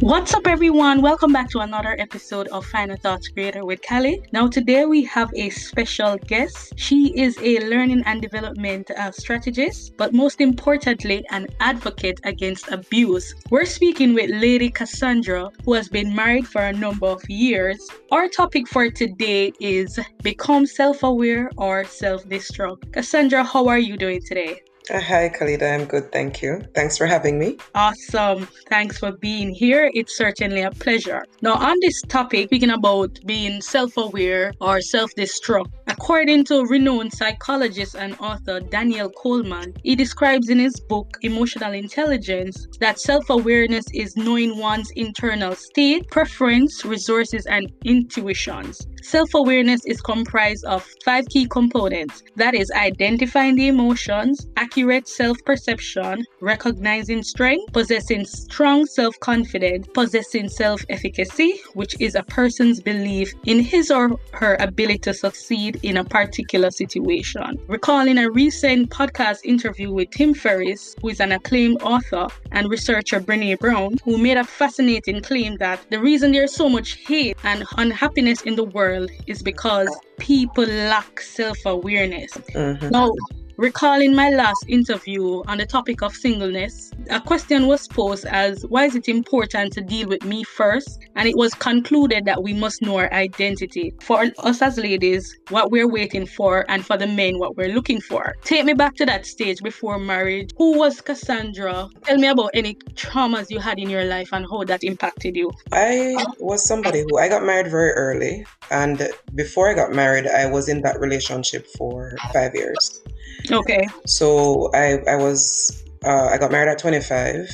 What's up, everyone? Welcome back to another episode of Final Thoughts Creator with Kelly. Now, today we have a special guest. She is a learning and development uh, strategist, but most importantly, an advocate against abuse. We're speaking with Lady Cassandra, who has been married for a number of years. Our topic for today is become self aware or self destruct. Cassandra, how are you doing today? Uh, hi, Khalida. I'm good. Thank you. Thanks for having me. Awesome. Thanks for being here. It's certainly a pleasure. Now, on this topic, speaking about being self aware or self destruct, according to renowned psychologist and author Daniel Goleman, he describes in his book Emotional Intelligence that self awareness is knowing one's internal state, preference, resources, and intuitions. Self awareness is comprised of five key components that is, identifying the emotions, accurate self perception, recognizing strength, possessing strong self confidence, possessing self efficacy, which is a person's belief in his or her ability to succeed in a particular situation. Recalling a recent podcast interview with Tim Ferriss, who is an acclaimed author, and researcher Brene Brown, who made a fascinating claim that the reason there's so much hate and unhappiness in the world is because people lack self awareness. Mm-hmm. Now, Recalling my last interview on the topic of singleness, a question was posed as why is it important to deal with me first? And it was concluded that we must know our identity. For us as ladies, what we're waiting for, and for the men, what we're looking for. Take me back to that stage before marriage. Who was Cassandra? Tell me about any traumas you had in your life and how that impacted you. I was somebody who I got married very early. And before I got married, I was in that relationship for five years. Okay. So I I was uh, I got married at 25.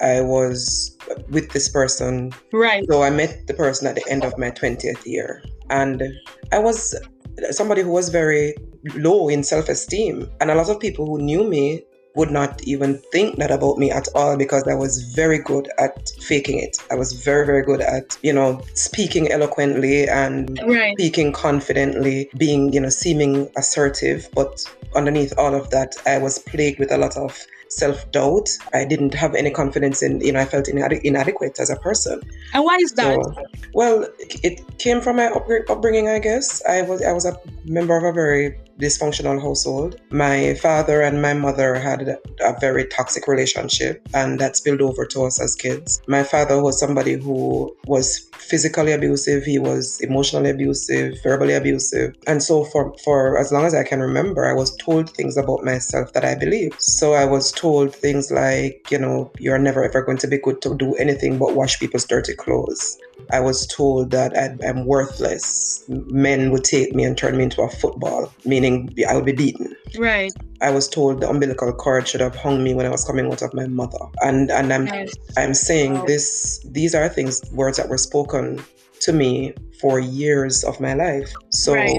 I was with this person. Right. So I met the person at the end of my 20th year. And I was somebody who was very low in self esteem. And a lot of people who knew me would not even think that about me at all because I was very good at faking it. I was very, very good at, you know, speaking eloquently and right. speaking confidently, being, you know, seeming assertive. But underneath all of that, I was plagued with a lot of self doubt. I didn't have any confidence in, you know, I felt inade- inadequate as a person. And why is that? So, well, it came from my upbringing, I guess. I was I was a member of a very dysfunctional household. My father and my mother had a very toxic relationship, and that spilled over to us as kids. My father was somebody who was physically abusive, he was emotionally abusive, verbally abusive. And so, for, for as long as I can remember, I was told things about myself that I believed. So, I was told things like, you know, you're never ever going to be good to do anything but wash people's dirty clothes. I was told that I'm worthless. Men would take me and turn me into a football, meaning I would be beaten. Right. I was told the umbilical cord should have hung me when I was coming out of my mother. And and I'm yes. I'm saying wow. this these are things words that were spoken to me for years of my life. So right.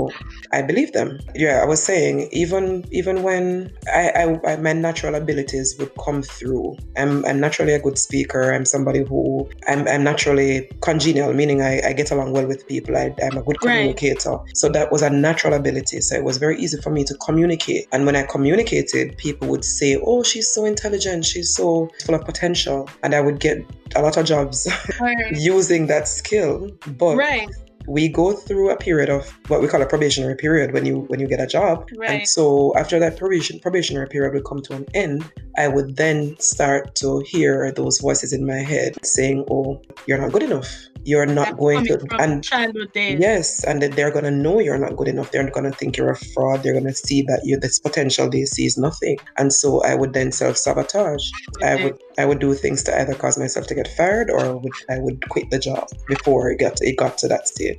I believe them. Yeah, I was saying even even when I, I, I, my natural abilities would come through. I'm, I'm naturally a good speaker. I'm somebody who I'm, I'm naturally congenial, meaning I, I get along well with people. I, am a good communicator. Right. So that was a natural ability. So it was very easy for me to communicate. And when I communicated, people would say, "Oh, she's so intelligent. She's so full of potential," and I would get a lot of jobs right. using that skill. But right we go through a period of what we call a probationary period when you when you get a job. Right. and so after that probation probationary period would come to an end i would then start to hear those voices in my head saying oh you're not good enough. You're not going to and childhood days. yes and they're going to know you're not good enough. They're going to think you're a fraud. They're going to see that you this potential they see is nothing. And so i would then self-sabotage. Okay. i would i would do things to either cause myself to get fired or would, i would quit the job before it got it got to that stage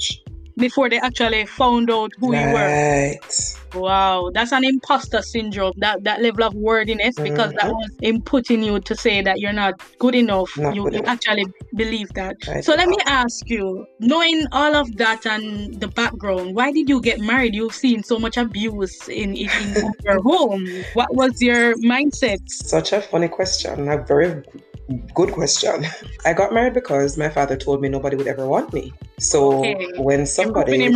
before they actually found out who right. you were. Wow, that's an imposter syndrome. That that level of worthiness because mm-hmm. that was inputting you to say that you're not good enough. Not you, good you enough. actually believe that. So let me ask you, knowing all of that and the background, why did you get married? You've seen so much abuse in, in, in your home. What was your mindset? Such a funny question. A very good question. I got married because my father told me nobody would ever want me. So okay. when somebody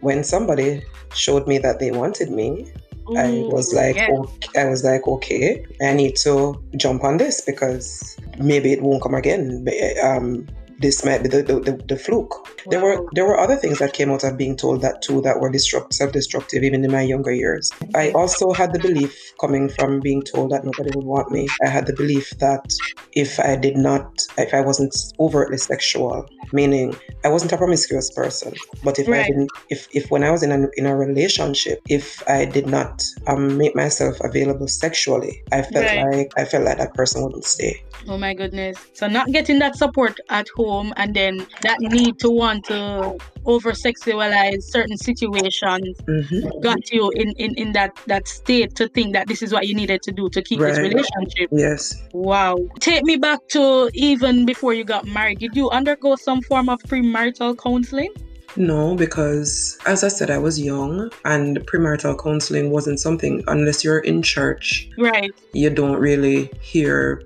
when somebody showed me that they wanted me, Ooh, I was like, yeah. okay, I was like, okay, I need to jump on this because maybe it won't come again. Um, this might be the, the, the, the fluke. Wow. There were there were other things that came out of being told that too that were destruct, self-destructive even in my younger years. I also had the belief coming from being told that nobody would want me. I had the belief that if I did not if I wasn't overtly sexual, meaning I wasn't a promiscuous person, but if right. I didn't if if when I was in a in a relationship, if I did not um, make myself available sexually, I felt right. like I felt like that person wouldn't stay. Oh my goodness. So not getting that support at home and then that need to want to over sexualize certain situations mm-hmm. got you in, in, in that, that state to think that this is what you needed to do to keep right. this relationship. Yes. Wow. Take me back to even before you got married. Did you undergo some form of premarital counseling? No, because as I said, I was young and premarital counseling wasn't something, unless you're in church, right? You don't really hear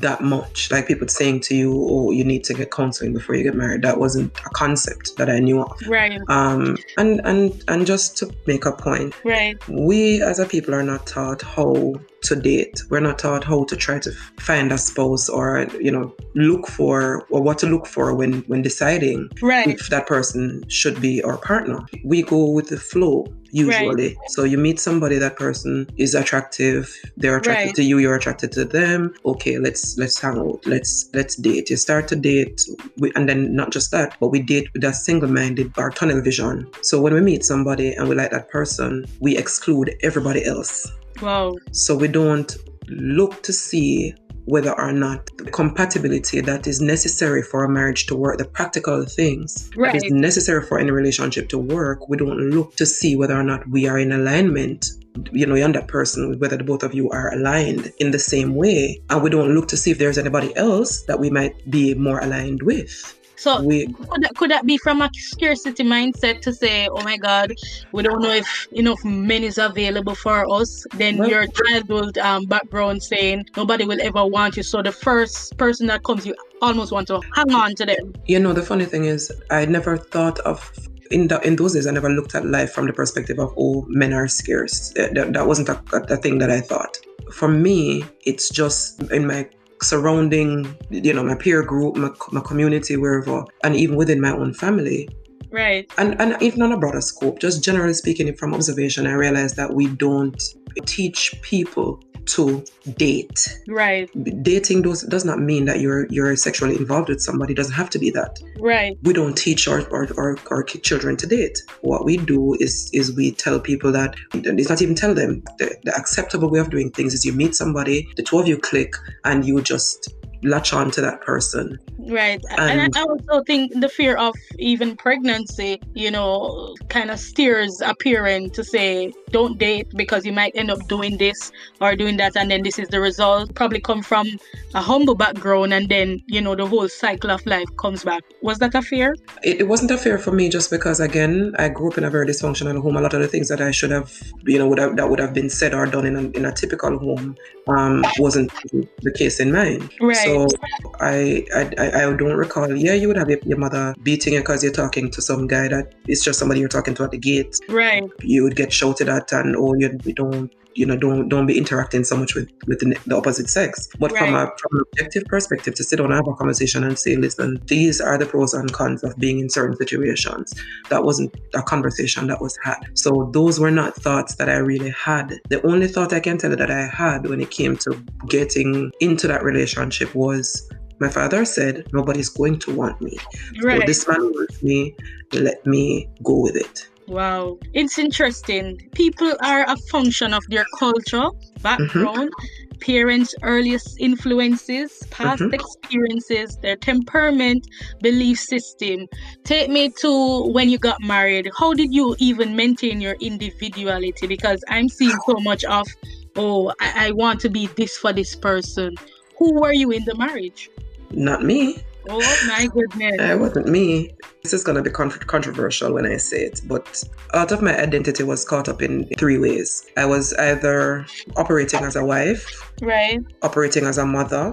that much. Like people saying to you, "Oh, you need to get counseling before you get married." That wasn't a concept that I knew of. Right. Um. And and and just to make a point. Right. We as a people are not taught how to date. We're not taught how to try to find a spouse or you know look for or what to look for when when deciding right. if that person should be our partner. We go with the flow usually. Right. So you meet somebody, that person is attractive. They're attracted right. to you. You're attracted to them. Okay, let's let's hang out. Let's let's date. You start to date, and then not just that, but we date with a single-minded or tunnel vision. So when we meet somebody and we like that person, we exclude everybody else. Wow. So we don't look to see whether or not the compatibility that is necessary for a marriage to work, the practical things right. that is necessary for any relationship to work, we don't look to see whether or not we are in alignment you know, you're that person, whether the both of you are aligned in the same way. And we don't look to see if there's anybody else that we might be more aligned with. So we, could, that, could that be from a scarcity mindset to say, oh my God, we don't know if enough men is available for us? Then well, your childhood um, background saying nobody will ever want you. So the first person that comes, you almost want to hang on to them. You know, the funny thing is, I never thought of in the, in those days, I never looked at life from the perspective of oh, men are scarce. That, that wasn't a, a, thing that I thought. For me, it's just in my surrounding, you know, my peer group, my, my community, wherever, and even within my own family. Right. And and even on a broader scope, just generally speaking, from observation, I realized that we don't teach people to date. Right. Dating does does not mean that you're you're sexually involved with somebody. It doesn't have to be that. Right. We don't teach our our, our, our children to date. What we do is is we tell people that it's not even tell them the, the acceptable way of doing things is you meet somebody, the two of you click, and you just latch on to that person. Right. And, and, I also think the fear of even pregnancy, you know, kind of steers a parent to say, don't date because you might end up doing this or doing that. And then this is the result. Probably come from a humble background and then, you know, the whole cycle of life comes back. Was that a fear? It, it wasn't a fear for me just because, again, I grew up in a very dysfunctional home. A lot of the things that I should have, you know, would have, that would have been said or done in a, in a typical home um, wasn't the case in mine. Right. So so I, I I don't recall. Yeah, you would have your mother beating you because you're talking to some guy that it's just somebody you're talking to at the gate. Right. You would get shouted at, and oh, you, you don't you know don't don't be interacting so much with with the, the opposite sex but right. from a from an objective perspective to sit down and have a conversation and say listen these are the pros and cons of being in certain situations. That wasn't a conversation that was had. So those were not thoughts that i really had. The only thought i can tell you that i had when it came to getting into that relationship was my father said nobody's going to want me. Right. so this man wants me let me go with it Wow, it's interesting. People are a function of their culture, background, mm-hmm. parents' earliest influences, past mm-hmm. experiences, their temperament, belief system. Take me to when you got married. How did you even maintain your individuality? Because I'm seeing so much of, oh, I, I want to be this for this person. Who were you in the marriage? Not me. Oh my goodness. Uh, it wasn't me. This is going to be controversial when I say it, but a lot of my identity was caught up in three ways. I was either operating as a wife, right, operating as a mother,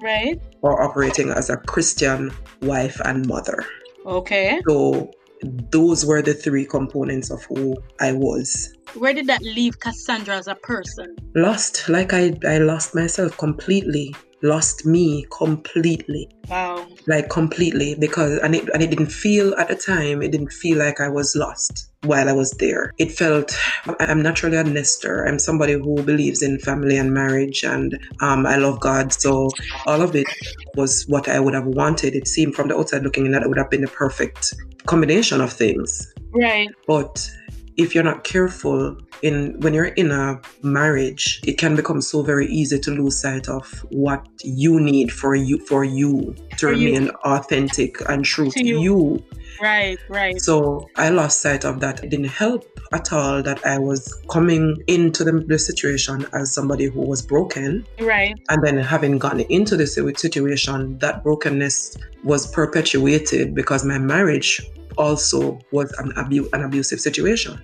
right, or operating as a Christian wife and mother. Okay. So those were the three components of who I was. Where did that leave Cassandra as a person? Lost, like I, I lost myself completely. Lost me completely. Wow. Like completely because and it and it didn't feel at the time, it didn't feel like I was lost while I was there. It felt I'm naturally a nester. I'm somebody who believes in family and marriage and um, I love God. So all of it was what I would have wanted. It seemed from the outside looking in that it would have been the perfect combination of things. Right. But if you're not careful in when you're in a marriage it can become so very easy to lose sight of what you need for you for you to for remain you. authentic and true to, to you. you. right right so i lost sight of that it didn't help at all that i was coming into the, the situation as somebody who was broken right and then having gotten into this situation that brokenness was perpetuated because my marriage also was an, abu- an abusive situation.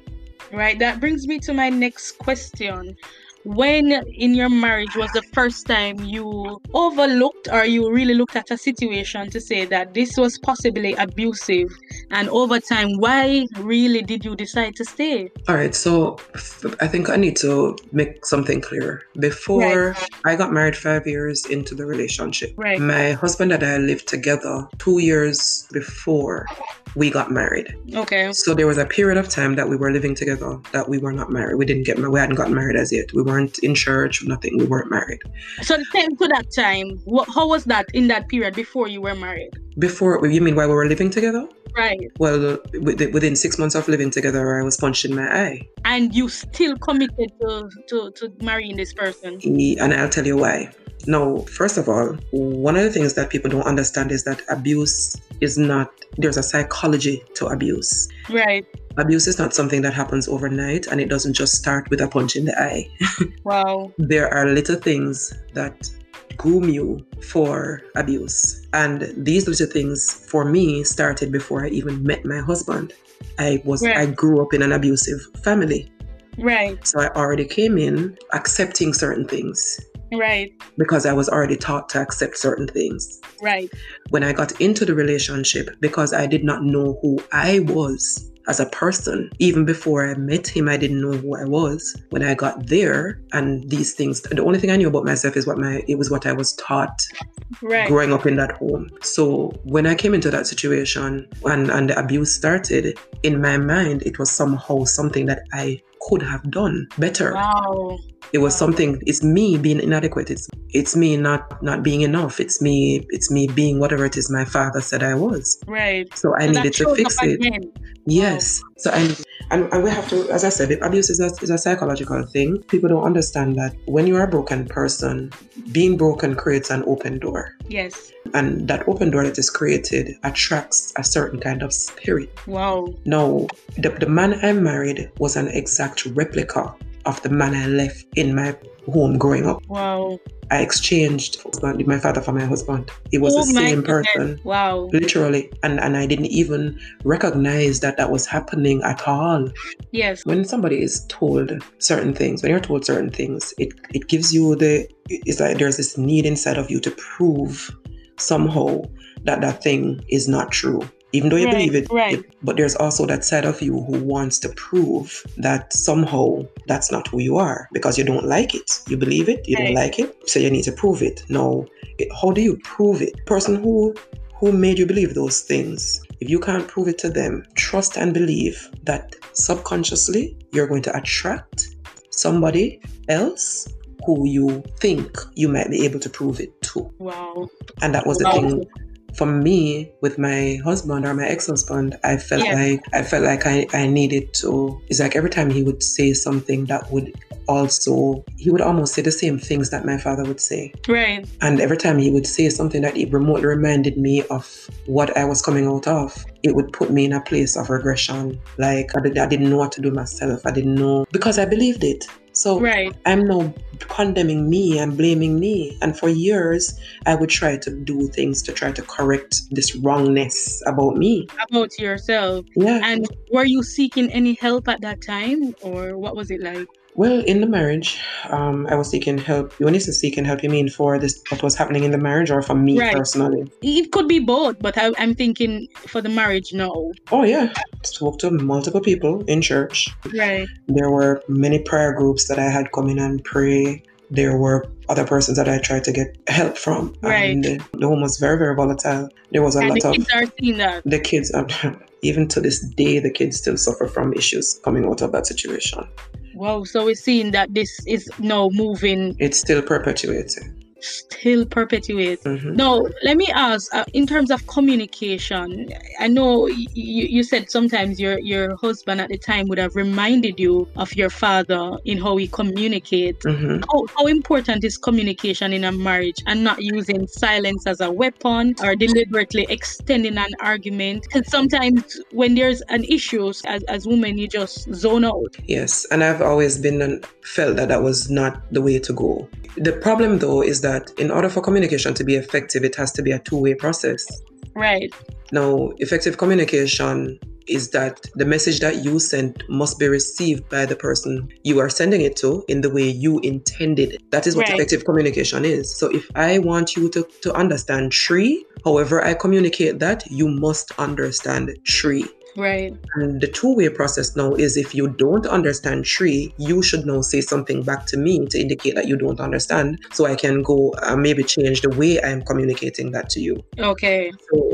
Right. That brings me to my next question when in your marriage was the first time you overlooked or you really looked at a situation to say that this was possibly abusive and over time why really did you decide to stay all right so i think i need to make something clear before right. i got married five years into the relationship right. my husband and i lived together two years before we got married. Okay. So there was a period of time that we were living together that we were not married. We didn't get married. We hadn't gotten married as yet. We weren't in church, nothing. We weren't married. So to that time, what, how was that in that period before you were married? Before, you mean while we were living together? Right. Well, within six months of living together, I was punched in my eye. And you still committed to, to, to marrying this person? And I'll tell you why. Now, first of all, one of the things that people don't understand is that abuse is not, there's a psychology to abuse. Right. Abuse is not something that happens overnight and it doesn't just start with a punch in the eye. wow. There are little things that groom you for abuse. And these little things for me started before I even met my husband. I was right. I grew up in an abusive family. Right. So I already came in accepting certain things Right. Because I was already taught to accept certain things. Right. When I got into the relationship, because I did not know who I was as a person, even before I met him, I didn't know who I was. When I got there, and these things, the only thing I knew about myself is what my it was what I was taught right. growing up in that home. So when I came into that situation and, and the abuse started, in my mind, it was somehow something that I could have done better. Wow. It was something. It's me being inadequate. It's it's me not not being enough. It's me. It's me being whatever it is my father said I was. Right. So I so needed to fix it. Again. Yes. So I and, and we have to, as I said, abuse is a, is a psychological thing. People don't understand that when you are a broken person, being broken creates an open door. Yes. And that open door that is created attracts a certain kind of spirit. Wow. Now, the, the man I married was an exact replica of the man I left in my home growing up. Wow. I exchanged my father for my husband. It was oh the same person. Wow. Literally. And, and I didn't even recognize that that was happening at all. Yes. When somebody is told certain things, when you're told certain things, it, it gives you the, it's like there's this need inside of you to prove somehow that that thing is not true even though you right, believe it, right. it, but there's also that side of you who wants to prove that somehow that's not who you are because you don't like it you believe it you right. don't like it so you need to prove it no it, how do you prove it person who who made you believe those things if you can't prove it to them trust and believe that subconsciously you're going to attract somebody else who you think you might be able to prove it to wow and that was wow. the thing for me with my husband or my ex-husband i felt yeah. like i felt like I, I needed to it's like every time he would say something that would also he would almost say the same things that my father would say. Right. And every time he would say something that it remotely reminded me of what i was coming out of it would put me in a place of regression. Like i, did, I didn't know what to do myself. I didn't know because i believed it so right. I'm now condemning me and blaming me. And for years, I would try to do things to try to correct this wrongness about me. About yourself. Yeah. And were you seeking any help at that time or what was it like? Well, in the marriage, um, I was seeking help. You say seeking help, you mean for this what was happening in the marriage, or for me right. personally? It could be both, but I, am thinking for the marriage now. Oh yeah, spoke to multiple people in church. Right. There were many prayer groups that I had come in and pray there were other persons that I tried to get help from. Right. And the home was very, very volatile. There was a and lot the of kids are seeing that. the kids even to this day the kids still suffer from issues coming out of that situation. Wow, so we're seeing that this is now moving, It's still perpetuating. Still perpetuate. Mhm. No, let me ask. Uh, in terms of communication, I know y- you, you said sometimes your your husband at the time would have reminded you of your father in how he communicates. Mhm. How, how important is communication in a marriage and not using silence as a weapon or deliberately extending an argument? Because sometimes when there's an issue, as, as women, you just zone out. Yes, and I've always been an, felt that that was not the way to go. The problem, though, is that in order for communication to be effective, it has to be a two-way process. Right. Now, effective communication is that the message that you send must be received by the person you are sending it to in the way you intended. it. That is what Right. effective communication is. So if I want you to, to understand tree, however I communicate that, you must understand tree. Right. And the two-way process now is if you don't understand tree, you should now say something back to me to indicate that you don't understand, so I can go and maybe change the way I'm communicating that to you. Okay. So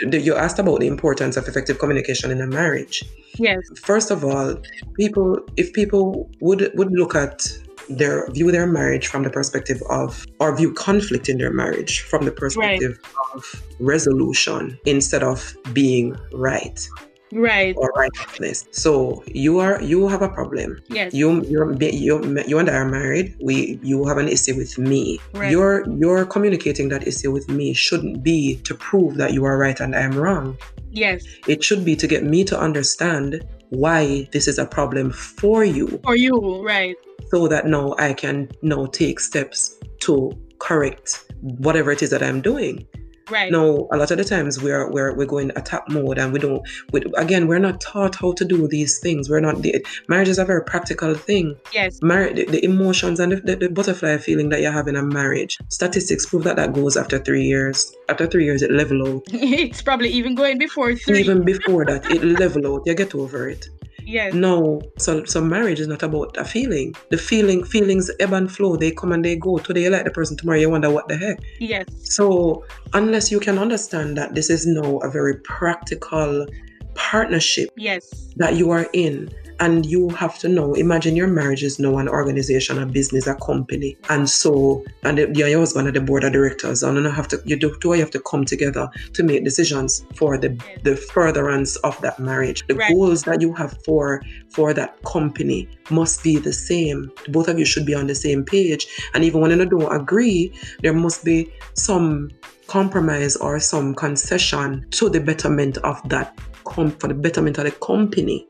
you asked about the importance of effective communication in a marriage. Yes. First of all, people if people would would look at their view their marriage from the perspective of or view conflict in their marriage from the perspective of resolution instead of being right Right. or rightness. So you are you have a problem. Yes. You you're, you you and I are married. We you have an issue with me. Right. You're you're communicating that issue with me shouldn't be to prove that you are right and I am wrong. Yes. It should be to get me to understand why this is a problem for you, For you. Right. so that now I can now take steps to correct whatever it is that I'm doing. Right. No, a lot of the times we're we're we're going attack mode, and we don't. We, again, we're not taught how to do these things. We're not. The, marriage is a very practical thing. Yes. Mar- the, the emotions and the, the, the butterfly feeling that you have in a marriage. Statistics prove that that goes after three years. After three years, it level out. it's probably even going before three. Even before that, it level out. You get over it. Yes. No, so so marriage is not about a feeling. The feeling feelings ebb and flow. They come and they go. Today you like the person, tomorrow you wonder what the heck. Yes. So unless you can understand that this is now a very practical partnership Yes. that you are in. And you have to know, imagine your marriage is now an organization, a business, a company. And so, and the, your husband at the board of directors, and you have to, you do, you have to come together to make decisions for the, the furtherance of that marriage. The Right. goals that you have for, for that company must be the same. Both of you should be on the same page. And even when you don't agree, there must be some compromise or some concession to the betterment of that com- for the betterment of the company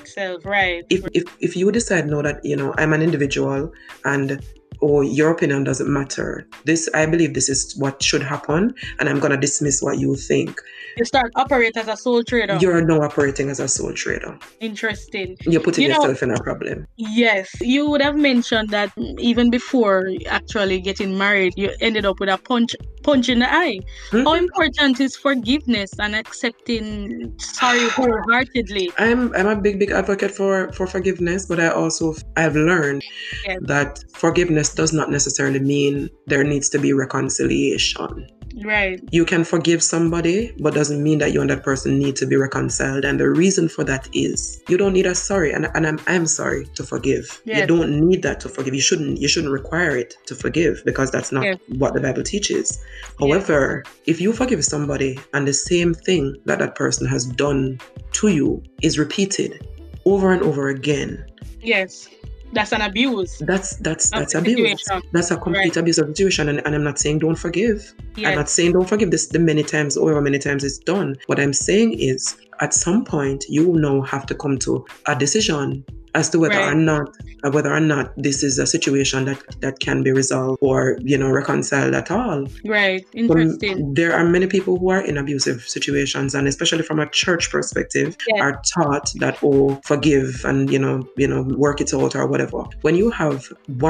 Itself. Right. if, if if you decide now that you know i'm an individual and or your opinion doesn't matter this i believe this is what should happen and i'm going to dismiss what you think you start operate as a sole trader. you're now operating as a sole trader Interesting. you're putting You know- yourself in a problem Yes, you would have mentioned that even before actually getting married, you ended up with a punch punch in the eye. Hmm? How important is forgiveness and accepting sorry wholeheartedly? i'm i'm a big big advocate for for forgiveness but i also i've learned Yes. that forgiveness does not necessarily mean there needs to be reconciliation Right. you can forgive somebody, but doesn't mean that you and that person need to be reconciled. And the reason for that is you don't need a sorry, and, and I'm I'm sorry to forgive. You don't need that to forgive. You shouldn't you shouldn't require it to forgive because that's not Yes. what the Bible teaches. However, if you forgive somebody and the same thing that that person has done to you is repeated over and over again, Yes. That's an abuse. that's that's that's abuse. situation. That's a complete abuse of the situation. And, and I'm not saying don't forgive. I'm not saying don't forgive this the many times, however many times it's done. What I'm saying is at some point you now have to come to a decision as to whether Right. or not uh, whether or not this is a situation that that can be resolved or you know reconciled at all. Right. Um, Interesting. there are many people who are in abusive situations, and especially from a church perspective, Yes. are taught that oh, forgive and you know, you know, work it out or whatever. When you have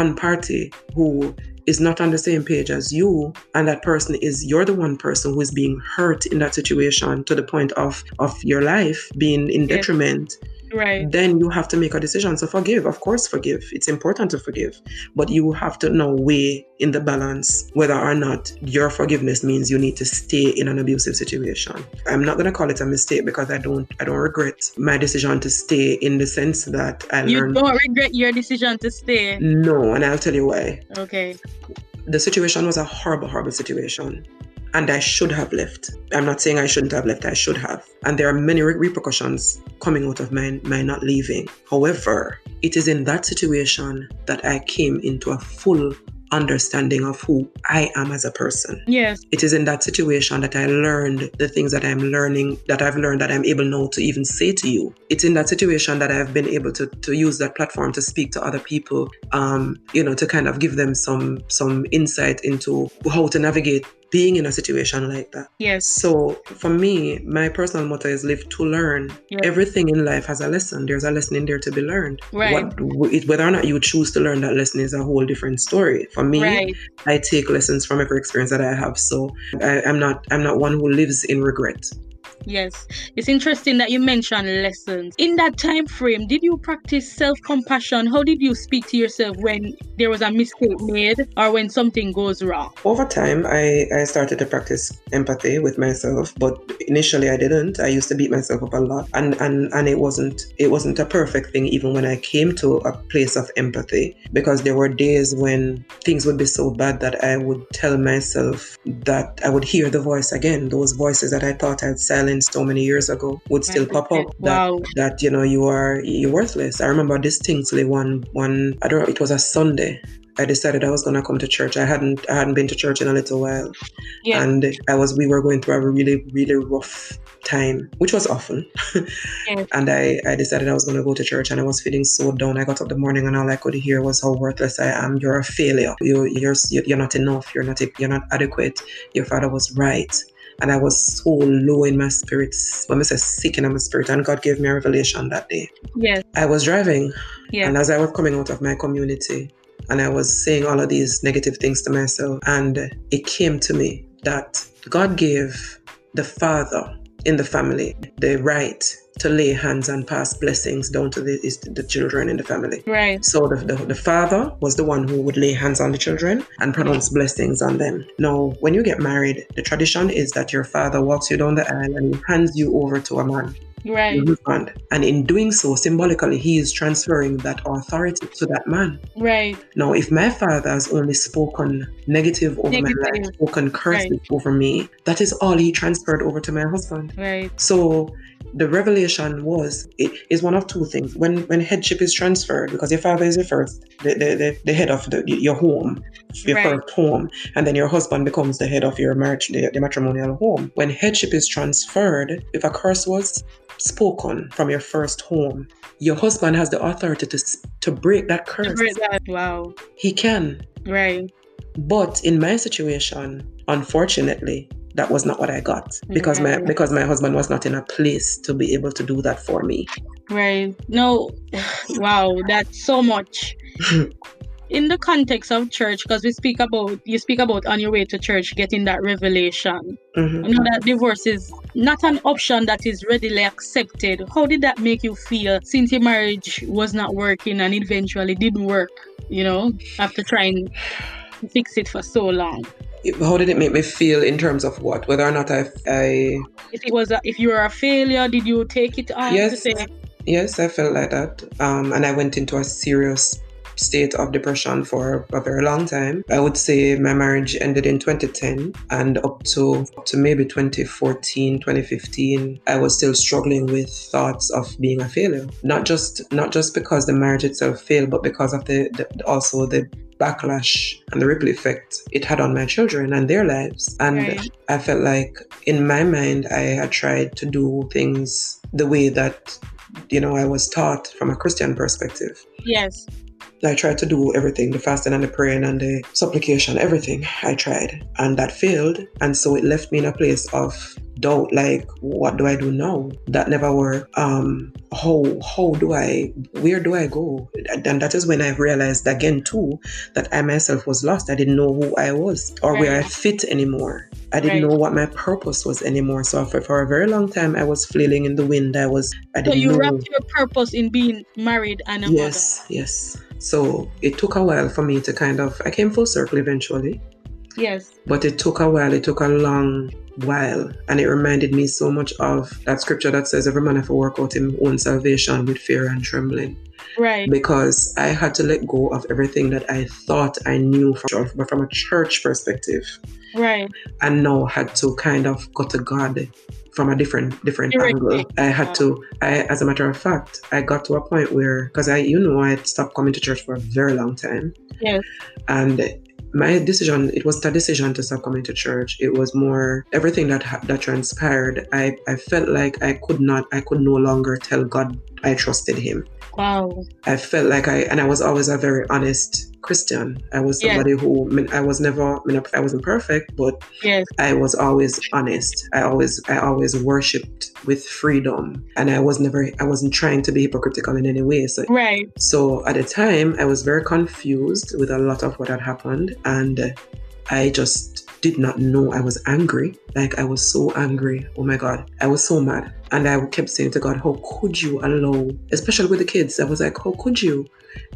one party who is not on the same page as you, and that person is you're the one person who is being hurt in that situation to the point of of your life being in Yes. detriment. Right. then you have to make a decision. So forgive, of course, forgive. It's important to forgive, but you have to know weigh in the balance whether or not your forgiveness means you need to stay in an abusive situation. I'm not gonna call it a mistake because I don't I don't regret my decision to stay in the sense that I You learned. don't regret your decision to stay. No, and I'll tell you why. Okay. The situation was a horrible, horrible situation. And I should have left. I'm not saying I shouldn't have left, I should have. And there are many re- repercussions coming out of my, my not leaving. However, it is in that situation that I came into a full understanding of who I am as a person. Yes. It is in that situation that I learned the things that I'm learning, that I've learned that I'm able now to even say to you. It's in that situation that I've been able to, to use that platform to speak to other people, um, you know, to kind of give them some some insight into how to navigate being in a situation like that. Yes. So for me, my personal motto is live to learn. Yes. Everything in life has a lesson. There's a lesson in there to be learned. Right. What, it- whether or not you choose to learn that lesson is a whole different story. For me, Right. I take lessons from every experience that I have. So I, I'm not I'm not one who lives in regret. Yes. It's interesting that you mentioned lessons. In that time frame, did you practice self-compassion? How did you speak to yourself when there was a mistake made or when something goes wrong? Over time, I, I started to practice empathy with myself, but initially I didn't. I used to beat myself up a lot, and and and it wasn't it wasn't a perfect thing even when I came to a place of empathy because there were days when things would be so bad that I would tell myself that I would hear the voice again. Those voices that I thought I'd so many years ago would still pop up. That Wow. that you know you are you're worthless. I remember distinctly one one I don't know it was a Sunday. I decided I was gonna come to church. I hadn't I hadn't been to church in a little while, Yeah. and I was we were going through a really really rough time, which was often. Yes. And I I decided I was gonna go to church, and I was feeling so down. I got up the morning, and all I could hear was how worthless I am. You're a failure. You you're you're not enough. You're not you're not adequate. Your father was right and I was so low in my spirits. When I say sick in my spirit, and God gave me a revelation that day. Yes. I was driving, and as I was coming out of my community, and I was saying all of these negative things to myself, and it came to me that God gave the father in the family the right to lay hands and pass blessings down to the, is the children in the family. Right. So the, the, the father was the one who would lay hands on the children and pronounce blessings on them. Now, when you get married, the tradition is that your father walks you down the aisle and hands you over to a man, Right. your husband. And in doing so, symbolically, he is transferring that authority to that man. Right. Now, if my father has only spoken negative over my Negative. life, spoken curses over me, that is all he transferred over to my husband. Right. So the revelation was it is one of two things. When when headship is transferred, because your father is the first, the, the, the, the head of the, your home, your Right. first home, and then your husband becomes the head of your marriage, the, the matrimonial home. When headship is transferred, if a curse was spoken from your first home, your husband has the authority to to break that curse. Great that. Wow. He can. Right. But in my situation, unfortunately, that was not what I got because my because my husband was not in a place to be able to do that for me. Right. No. wow. That's so much. In the context of church, because we speak about you speak about on your way to church getting that revelation. Mhm. You know that divorce is not an option that is readily accepted. How did that make you feel since your marriage was not working and eventually didn't work? You know, after trying to fix it for so long. How did it make me feel in terms of what? Whether or not I, I If it was, a, if you were a failure, did you take it on to Yes. say, yes, I felt like that, um, and I went into a serious state of depression for a very long time. I would say my marriage ended in 2010, and up to up to maybe 2014, 2015, I was still struggling with thoughts of being a failure. Not just not just because the marriage itself failed, but because of the, the also the backlash and the ripple effect it had on my children and their lives. And Right. I felt like in my mind I had tried to do things the way that you know I was taught from a Christian perspective. yes, I tried to do everything the fasting and the praying and the supplication, everything I tried, and that failed. And so it left me in a place of doubt like, what do I do now? That never worked. Um, how, how do I, where do I go? And that is when I realized again, too, that I myself was lost. I didn't know who I was or where I fit anymore. I didn't Right. know what my purpose was anymore. So for, for a very long time, I was flailing in the wind. I was, I So didn't you know. wrapped your purpose in being married and a mother? Yes, yes. So it took a while for me to kind of, I came full circle eventually. Yes. but it took a while. It took a long while. And it reminded me so much of that scripture that says, every man have to work out his own salvation with fear and trembling. Right. Because I had to let go of everything that I thought I knew from, but from a church perspective. Right. and now had to kind of go to God from a different different Directly. angle. I had to I as a matter of fact, I got to a point where because I you know I had stopped coming to church for a very long time. Yes. And my decision it wasn't a decision to stop coming to church. It was more everything that ha- that transpired. I I felt like I could not I could no longer tell God I trusted him. Wow. I felt like I, and I was always a very honest Christian. I was somebody who, I, mean, I was never, I, mean, I wasn't perfect, but Yes. I was always honest. I always, I always worshipped with freedom, and I was never, I wasn't trying to be hypocritical in any way. So, Right. so at the time, I was very confused with a lot of what had happened, and I just did not know I was angry. Like I was so angry. Oh my God, I was so mad, and I kept saying to God, "How could you allow?" Especially with the kids, I was like, "How could you?"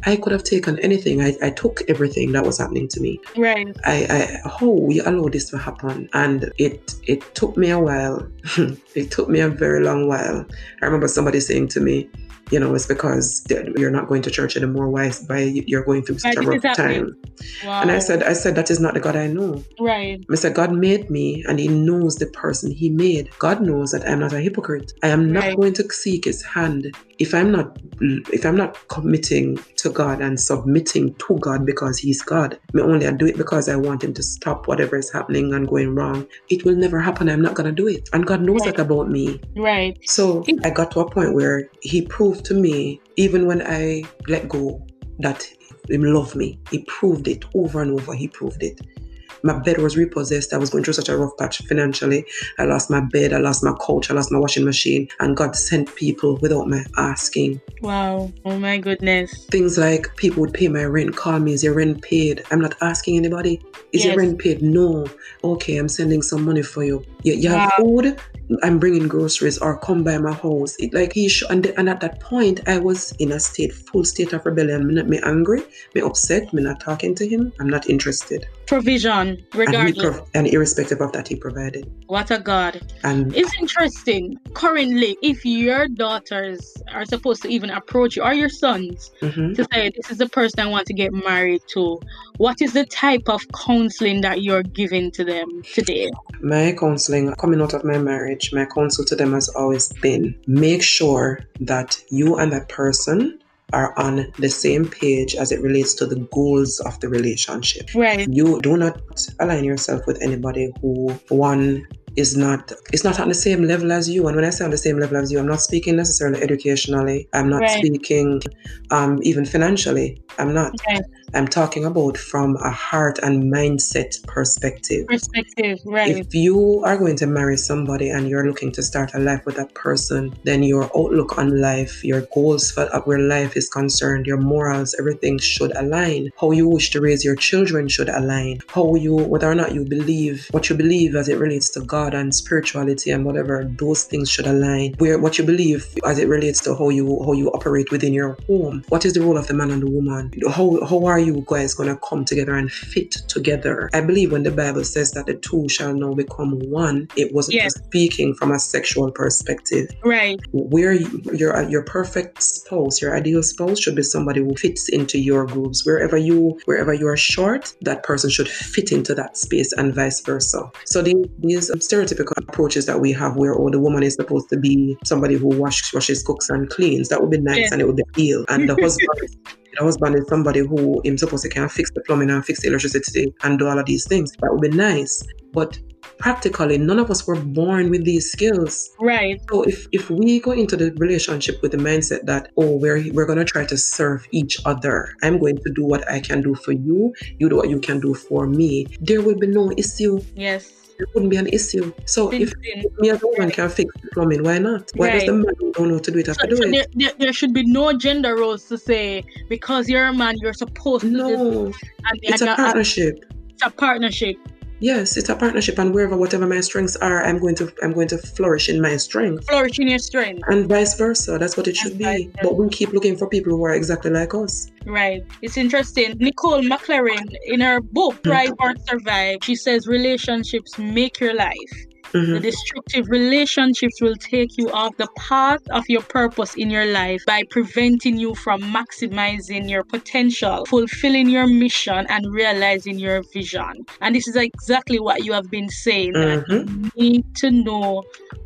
I could have taken anything. I, I took everything that was happening to me. Right. I, I how you allow this to happen and it it took me a while it took me a very long while i remember somebody saying to me you know it's because you're not going to church anymore why why you're going through such a rough time Wow. and i said i said that is not the god i know Right. Mr. God made me and He knows the person He made. God knows that I'm not a hypocrite. I am not Right. going to seek His hand if I'm not if I'm not committing to God and submitting to God because He's God. Me only I do it because I want Him to stop whatever is happening and going wrong. It will never happen. I'm not gonna do it. And God knows Right. that about me. Right. So I got to a point where He proved to me, even when I let go, that He loved me. He proved it over and over. He proved it. My bed was repossessed. I was going through such a rough patch financially. I lost my bed, I lost my couch, I lost my washing machine, and God sent people without my asking. Wow. Oh my goodness. Things like people would pay my rent, call me, is your rent paid? I'm not asking anybody. Is your rent paid? No. Okay, I'm sending some money for you. You, you have Wow. food? I'm bringing groceries or come by my house. It, like he sh- and, and at that point, I was in a state, full state of rebellion. Me, not, me angry, me upset, me not talking to him. I'm not interested. Provision, And, regardless. prov- and irrespective of that, he provided. what a God. And It's interesting. Currently, if your daughters are supposed to even approach you or your sons mhm. to say, This is the person I want to get married to, what is the type of counseling that you're giving to them today? my counseling coming out of my marriage, my counsel to them has always been make sure that you and that person are on the same page as it relates to the goals of the relationship. Right. You do not align yourself with anybody who one is not is not on the same level as you. And when I say on the same level as you, I'm not speaking necessarily educationally. I'm not Right. speaking um, even financially. I'm not. Right. I'm talking about from a heart and mindset perspective. Perspective. Right. If you are going to marry somebody and you're looking to start a life with that person, then your outlook on life, your goals for where life is concerned, your morals, everything should align. How you wish to raise your children should align. How you, whether or not you believe, what you believe as it relates to God and spirituality and whatever, those things should align. Where what you believe as it relates to how you how you operate within your home. What is the role of the man and the woman? How how are you guys gonna come together and fit together? I believe when the Bible says that the two shall now become one, it wasn't Yes. just speaking from a sexual perspective. right. Where you- your your perfect spouse, your ideal spouse, should be somebody who fits into your groups. Wherever you wherever you are short, that person should fit into that space, and vice versa. So the, these stereotypical approaches that we have, where oh the woman is supposed to be somebody who wash, washes, cooks, and cleans, that would be nice Yeah. and it would be ideal. And the husband. The husband is somebody who him supposed to can fix the plumbing and fix the electricity and do all of these things. That would be nice. But practically none of us were born with these skills. Right. So if, if we go into the relationship with the mindset that, oh, we're we're gonna try to serve each other. I'm going to do what I can do for you, you do what you can do for me, there will be no issue. Yes. There wouldn't be an issue. So if me as a woman can fix the plumbing, why not? Why does the man don't know how to do it have So, to do so it? there, there, there should be no gender roles to say because you're a man, you're supposed to do No, this. And, it's a you're- partnership. it's a partnership. Yes, it's a partnership, and wherever whatever my strengths are, I'm going to I'm going to flourish in my strength. Flourish in your strength. And vice versa. That's what it should be. But we keep looking for people who are exactly like us. Right. It's interesting. Nicole McLaren, in her book Thrive mm-hmm. or Survive, she says relationships make your life. Mm-hmm. The destructive relationships will take you off the path of your purpose in your life by preventing you from maximizing your potential, fulfilling your mission, and realizing your vision. And this is exactly what you have been saying mm-hmm. that you need to know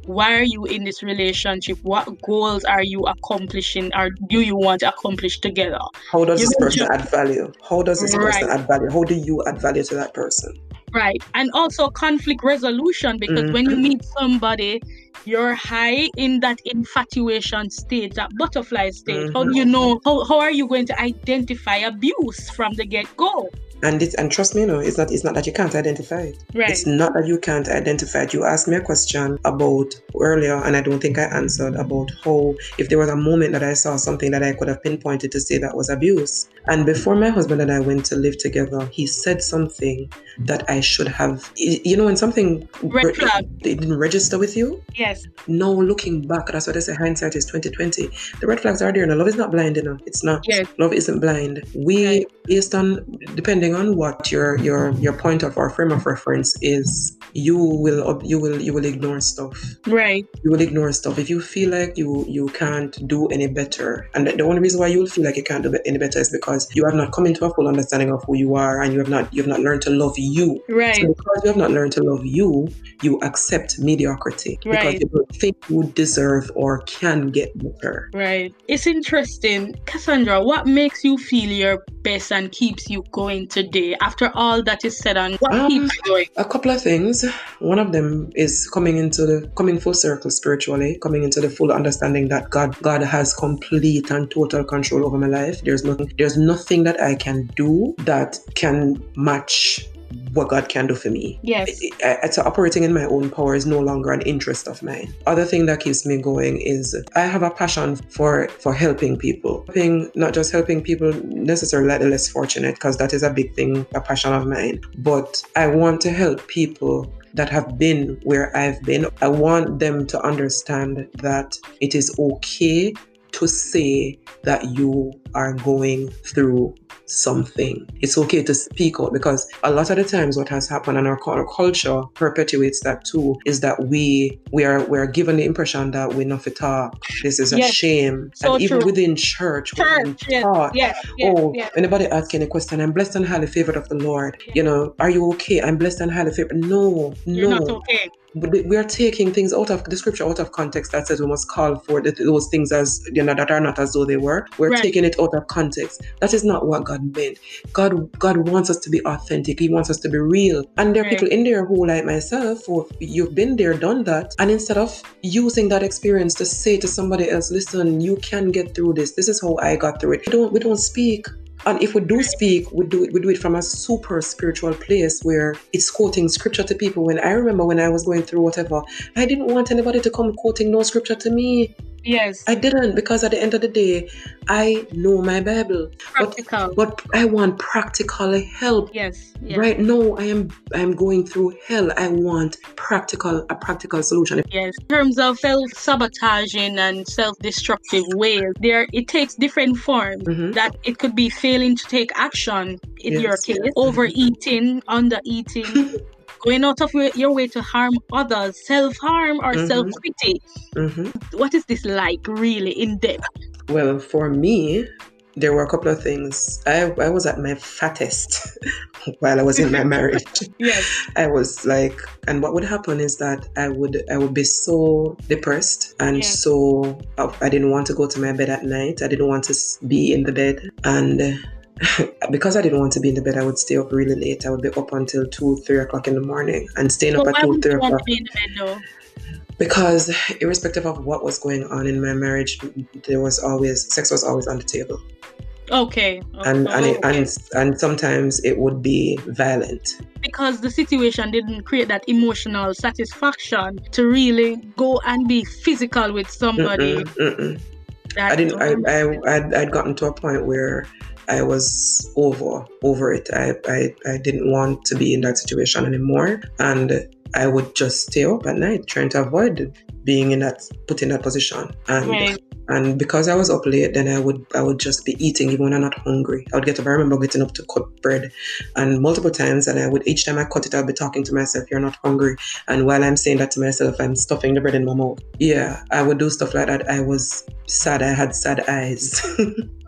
why are you in this relationship what goals are you accomplishing or do you want to accomplish together how does you this person just... add value how does this right. person add value how do you add value to that person Right. And also conflict resolution because mm-hmm. when you meet somebody, you're high in that infatuation state, that butterfly state. Mm-hmm. How do you know? How, how are you going to identify abuse from the get go? And it's and trust me, no, it's not it's not that you can't identify it. Right. It's not that you can't identify it. You asked me a question about earlier, and I don't think I answered about how if there was a moment that I saw something that I could have pinpointed to say that was abuse. And before my husband and I went to live together, he said something that I should have. You know, when something Red flag. it didn't register with you. Yes. No, looking back, that's what I say. Hindsight is twenty twenty. The red flags are there. And love is not blind, you know. It's not. Yes. Love isn't blind. We right. Based on depending on what your your your point of or frame of reference is you will you will you will ignore stuff. Right. You will ignore stuff. If you feel like you you can't do any better and the only reason why you will feel like you can't do any better is because you have not come into a full understanding of who you are and you have not you have not learned to love you. Right. So because you have not learned to love you you accept mediocrity. Right. because you don't think you deserve or can get better. Right. It's interesting. Cassandra what makes you feel your best and keeps you going today after all that is said and what um, keeps you going? A couple of things. One of them is coming into the coming full circle spiritually, coming into the full understanding that God God has complete and total control over my life. There's nothing there's nothing that I can do that can match what God can do for me. Yes. It's operating in my own power is no longer an interest of mine. Other thing that keeps me going is I have a passion for for helping people. Helping not just helping people necessarily like the less fortunate, because that is a big thing, a passion of mine. But I want to help people that have been where I've been. I want them to understand that it is okay to say that you are going through something. It's okay to speak out because a lot of the times what has happened and our, our culture perpetuates that too is that we we are we are given the impression that we're not fit talk. This is a yes. shame. So and even true. within church, church yes. Taught, yes. Yes. oh, yes. anybody asking a question, I'm blessed and highly favored of the Lord. You know, are you okay? I'm blessed and highly favored. No, You're no. not okay we are taking things out of the scripture out of context that says we must call for those things as you know that are not as though they were. We're right. taking it out of context. That is not what god meant. God god wants us to be authentic. He wants us to be real. And there are right. people in there who like myself who you've been there done that. And instead of using that experience to say to somebody else listen you can get through this. This is how i got through it. We don't we don't speak and if we do speak, we do it, we do it from a super spiritual place where it's quoting scripture to people. When I remember when I was going through whatever, I didn't want anybody to come quoting no scripture to me. Yes. I didn't because at the end of the day, I know my Bible. Practical. But, but I want practical help. Yes, yes. Right now I am I am going through hell. I want practical a practical solution. Yes. In terms of self sabotaging and self destructive ways, there it takes different forms. Mm-hmm. That it could be failing to take action in yes, your case, overeating, under eating. going out of your way to harm others, self harm or mm-hmm. self pity. Mm-hmm. What is this like, really, in depth? Well, for me, there were a couple of things. I, I was at my fattest while I was in my marriage. yes. I was like, and what would happen is that I would I would be so depressed and yes. so oh, I didn't want to go to my bed at night. I didn't want to be in the bed and because I didn't want to be in the bed, I would stay up really late. I would be up until two, three o'clock in the morning and staying up at two, three o'clock. Because irrespective of what was going on in my marriage, there was always sex was always on the table. Okay. And and, it, oh, okay. and and sometimes it would be violent. Because the situation didn't create that emotional satisfaction to really go and be physical with somebody. Mm-mm, mm-mm. I didn't. I, I I'd, I'd gotten to a point where I was over over it. I, I, I didn't want to be in that situation anymore. And I would just stay up at night trying to avoid being in that put in that position. And right. and because I was up late, then I would I would just be eating even when I'm not hungry. I would get up. I remember getting up to cut bread, and multiple times, and I would each time I cut it, I'd be talking to myself, "You're not hungry." And while I'm saying that to myself, I'm stuffing the bread in my mouth. Yeah, I would do stuff like that. I was sad. I had sad eyes.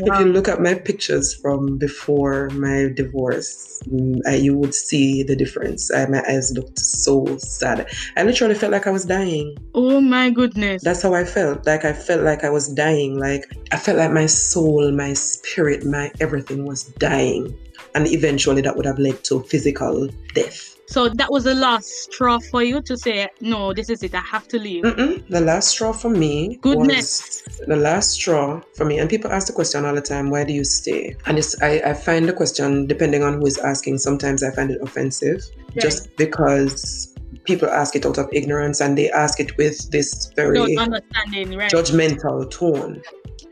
Wow. If you look at my pictures from before my divorce, mm, I, you would see the difference. I, my eyes looked so sad. I literally felt like I was dying. Oh my goodness. That's how I felt. Like I felt like I was dying. Like I felt like my soul, my spirit, my everything was dying. And eventually that would have led to physical death. So that was the last straw for you to say, no, this is it. I have to leave. Mm-mm. The last straw for me. Goodness. the last straw for me. And people ask the question all the time, why do you stay? And it's, I, I find the question, depending on who is asking, sometimes I find it offensive right. just because people ask it out of ignorance and they ask it with this very right. judgmental tone.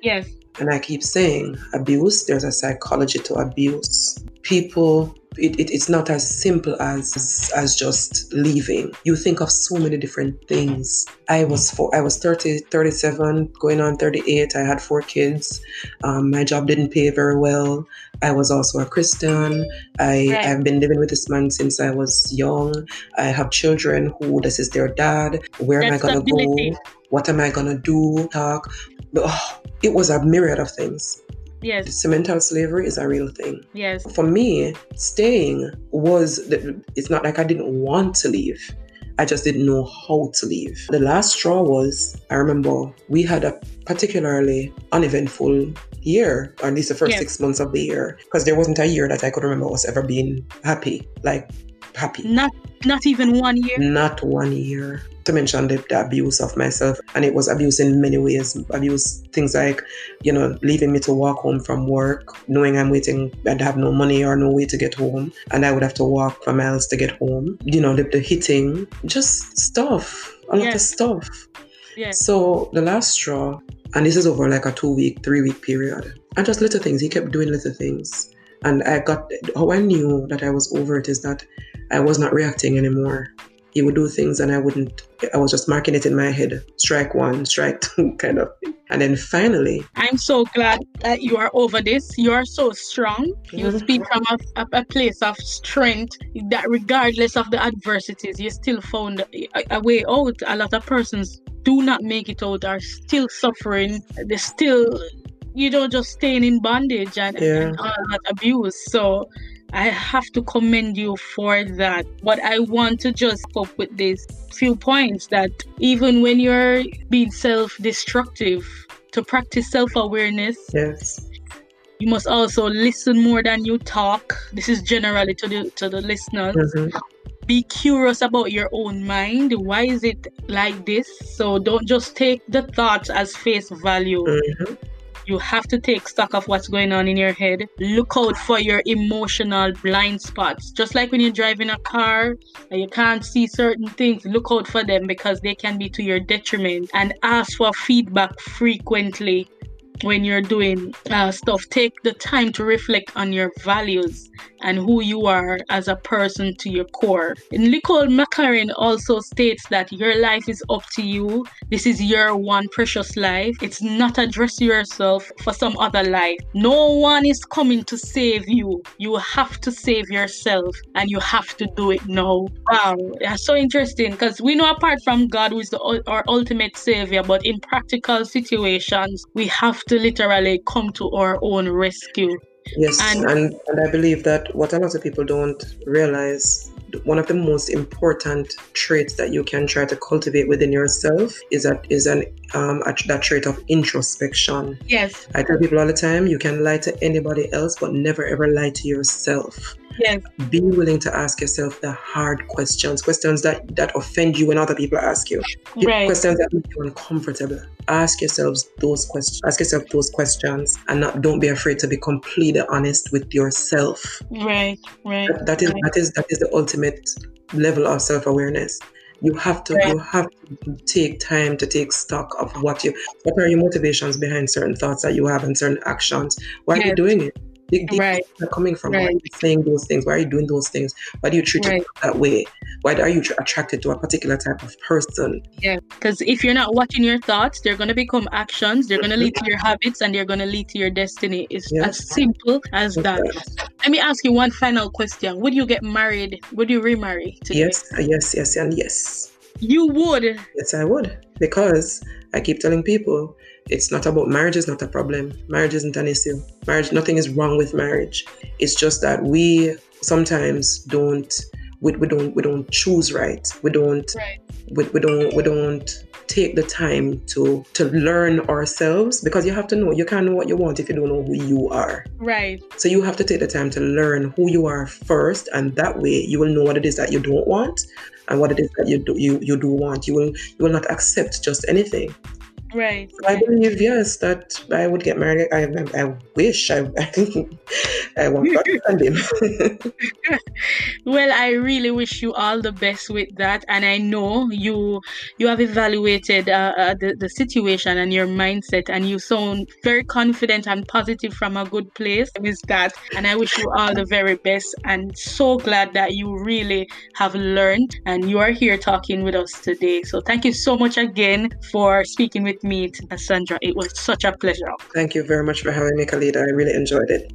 Yes. And I keep saying abuse, there's a psychology to abuse. People it, it, it's not as simple as as just leaving. You think of so many different things. I was for i was 30 37 going on 38 i had four kids. Um, my job didn't pay very well. I was also a christian. I right. i've been living with this man since i was young. I have children who this is their dad. Where That's am i gonna go? what am i gonna do? Talk. Oh, it was a myriad of things Yes. mental slavery is a real thing. Yes. For me, staying was, it's not like I didn't want to leave. I just didn't know how to leave. The last straw was, I remember we had a particularly uneventful year, or at least the first yes. six months of the year, because there wasn't a year that I could remember was ever being happy, like happy. Not, not even one year. Not one year to mention the, the, abuse of myself. And it was abuse in many ways. Abuse things like, you know, leaving me to walk home from work, knowing I'm waiting, I'd have no money or no way to get home. And I would have to walk for miles to get home. You know, the, the hitting, just stuff, a lot yes. of stuff. Yes. So the last straw, and this is over like a two week, three week period. And just little things. He kept doing little things. And I got how I knew that I was over it is that I was not reacting anymore he would do things and I wouldn't, I was just marking it in my head strike one, strike two, kind of thing. And then finally. I'm so glad that you are over this. You are so strong. You mm-hmm. speak from a, a, place of strength that regardless of the adversities, you still found a, a way out. A lot of persons do not make it out, are still suffering. They're still you know just staying in bondage and, yeah. and all that abuse so I have to commend you for that. But I want to just up with these few points that even when you're being self destructive, to practice self awareness, yes. You must also listen more than you talk. This is generally to the to the listeners. Mm-hmm. Be curious about your own mind. Why is it like this? So don't just take the thoughts as face value. Mm-hmm you have to take stock of what's going on in your head. Look out for your emotional blind spots. Just like when you're driving a car and you can't see certain things, look out for them because they can be to your detriment. And ask for feedback frequently when you're doing uh, stuff. Take the time to reflect on your values and who you are as a person to your core. And Nicole McLaren also states that your life is up to you. This is your one precious life. It's not address yourself for some other life. No one is coming to save you. You have to save yourself and you have to do it now. Wow, that's so interesting because we know apart from God, who is the, our ultimate savior, but in practical situations, we have to literally come to our own rescue. Yes, and, and, and I believe that what a lot of people don't realize, one of the most important traits that you can try to cultivate within yourself is that is an um a, that trait of introspection. Yes, I tell people all the time, you can lie to anybody else, but never ever lie to yourself. Yes. Be willing to ask yourself the hard questions, questions that, that offend you when other people ask you, right. questions that make you uncomfortable. Ask yourselves those questions. Ask yourself those questions, and not don't be afraid to be completely honest with yourself. Right, right. that, that is right. that is that is the ultimate level of self awareness You have to right. you have to take time to take stock of what you what are your motivations behind certain thoughts that you have and certain actions. Why yes. are you doing it? Right. are coming from? Right. Why are you saying those things? Why are you doing those things? Why do you treat right. it that way? Why are you attracted to a particular type of person? Yeah, because if you're not watching your thoughts, they're going to become actions. They're going to lead to your habits, and they're going to lead to your destiny. It's yes. as simple as that. Let me ask you one final question: Would you get married? Would you remarry? Today? Yes, yes, yes, and yes. You would. Yes, I would, because I keep telling people it's not about marriage is not a problem. Marriage isn't an issue. Marriage, nothing is wrong with marriage. It's just that we sometimes don't we, we don't we don't choose right. We don't right. We, we don't we don't take the time to to learn ourselves because you have to know you can't know what you want if you don't know who you are right so you have to take the time to learn who you are first and that way you will know what it is that you don't want and what it is that you do you, you do want you will you will not accept just anything Right. I believe yes that I would get married. I I, wish I I, want to find him. well, I really wish you all the best with that, and I know you you have evaluated uh, uh, the the situation and your mindset, and you sound very confident and positive from a good place with that. And I wish you all the very best, and so glad that you really have learned and you are here talking with us today. So thank you so much again for speaking with with me. It was such a pleasure. Thank you very much for having me, Khalida. I really enjoyed it.